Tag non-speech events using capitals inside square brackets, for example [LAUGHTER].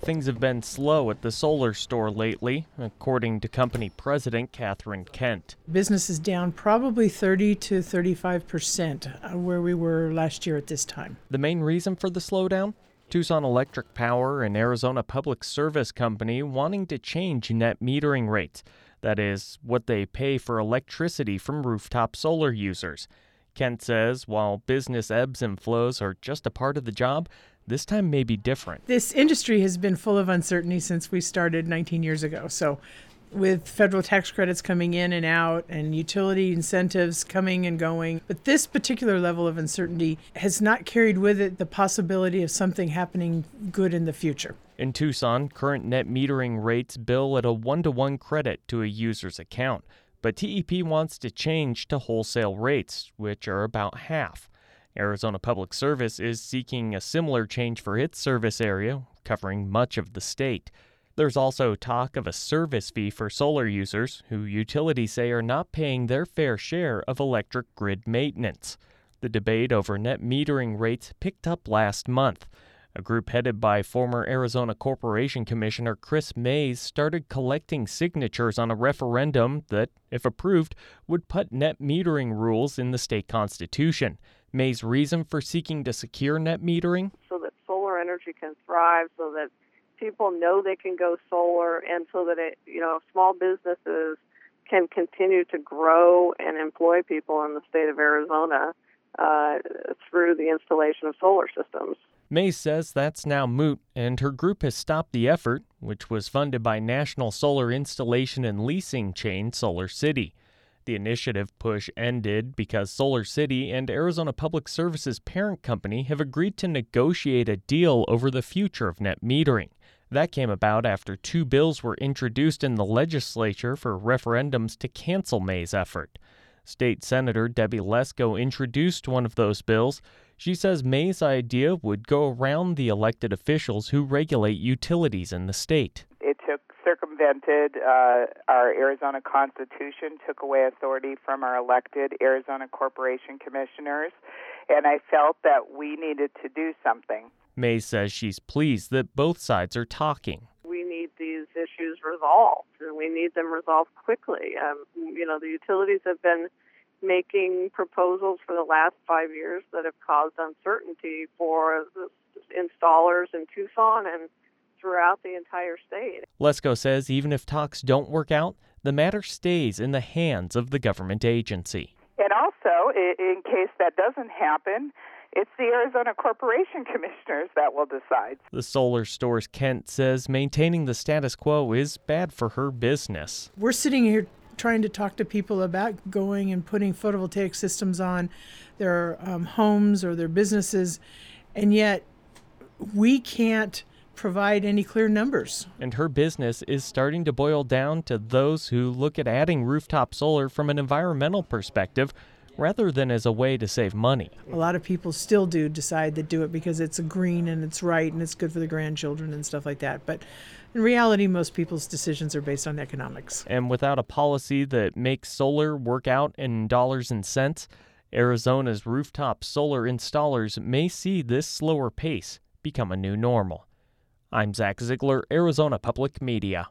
things have been slow at the solar store lately, according to company president Catherine Kent. Business is down probably 30 to 35 percent uh, where we were last year at this time. The main reason for the slowdown? Tucson Electric Power and Arizona Public Service Company wanting to change net metering rates. That is, what they pay for electricity from rooftop solar users. Kent says while business ebbs and flows are just a part of the job, this time may be different. This industry has been full of uncertainty since we started 19 years ago. So, with federal tax credits coming in and out and utility incentives coming and going. But this particular level of uncertainty has not carried with it the possibility of something happening good in the future. In Tucson, current net metering rates bill at a one to one credit to a user's account. But TEP wants to change to wholesale rates, which are about half. Arizona Public Service is seeking a similar change for its service area, covering much of the state. There's also talk of a service fee for solar users who utilities say are not paying their fair share of electric grid maintenance. The debate over net metering rates picked up last month. A group headed by former Arizona Corporation Commissioner Chris Mayes started collecting signatures on a referendum that, if approved, would put net metering rules in the state constitution. Mayes' reason for seeking to secure net metering? So that solar energy can thrive, so that people know they can go solar, and so that it, you know small businesses can continue to grow and employ people in the state of Arizona uh, through the installation of solar systems. Mayes says that's now moot, and her group has stopped the effort, which was funded by national solar installation and leasing chain Solar City. The initiative push ended because Solar City and Arizona Public Service's parent company have agreed to negotiate a deal over the future of net metering. That came about after two bills were introduced in the legislature for referendums to cancel Mayes' effort. State Senator Debbie Lesko introduced one of those bills. She says Mayes' idea would go around the elected officials who regulate utilities in the state. It took circumvented uh, our Arizona Constitution, took away authority from our elected Arizona Corporation Commissioners, and I felt that we needed to do something. Mayes says she's pleased that both sides are talking. We need these issues resolved, and we need them resolved quickly. Um, you know, the utilities have been making proposals for the last five years that have caused uncertainty for the installers in Tucson and throughout the entire state. Lesko says even if talks don't work out, the matter stays in the hands of the government agency. And also, in case that doesn't happen, it's the Arizona Corporation [LAUGHS] Commissioners that will decide. The solar store's Kent says maintaining the status quo is bad for her business. We're sitting here trying to talk to people about going and putting photovoltaic systems on their um, homes or their businesses, and yet we can't provide any clear numbers. And her business is starting to boil down to those who look at adding rooftop solar from an environmental perspective rather than as a way to save money. A lot of people still do decide to do it because it's green and it's right and it's good for the grandchildren and stuff like that. But in reality, most people's decisions are based on economics. And without a policy that makes solar work out in dollars and cents, Arizona's rooftop solar installers may see this slower pace become a new normal. I'm Zach Ziegler, Arizona Public Media.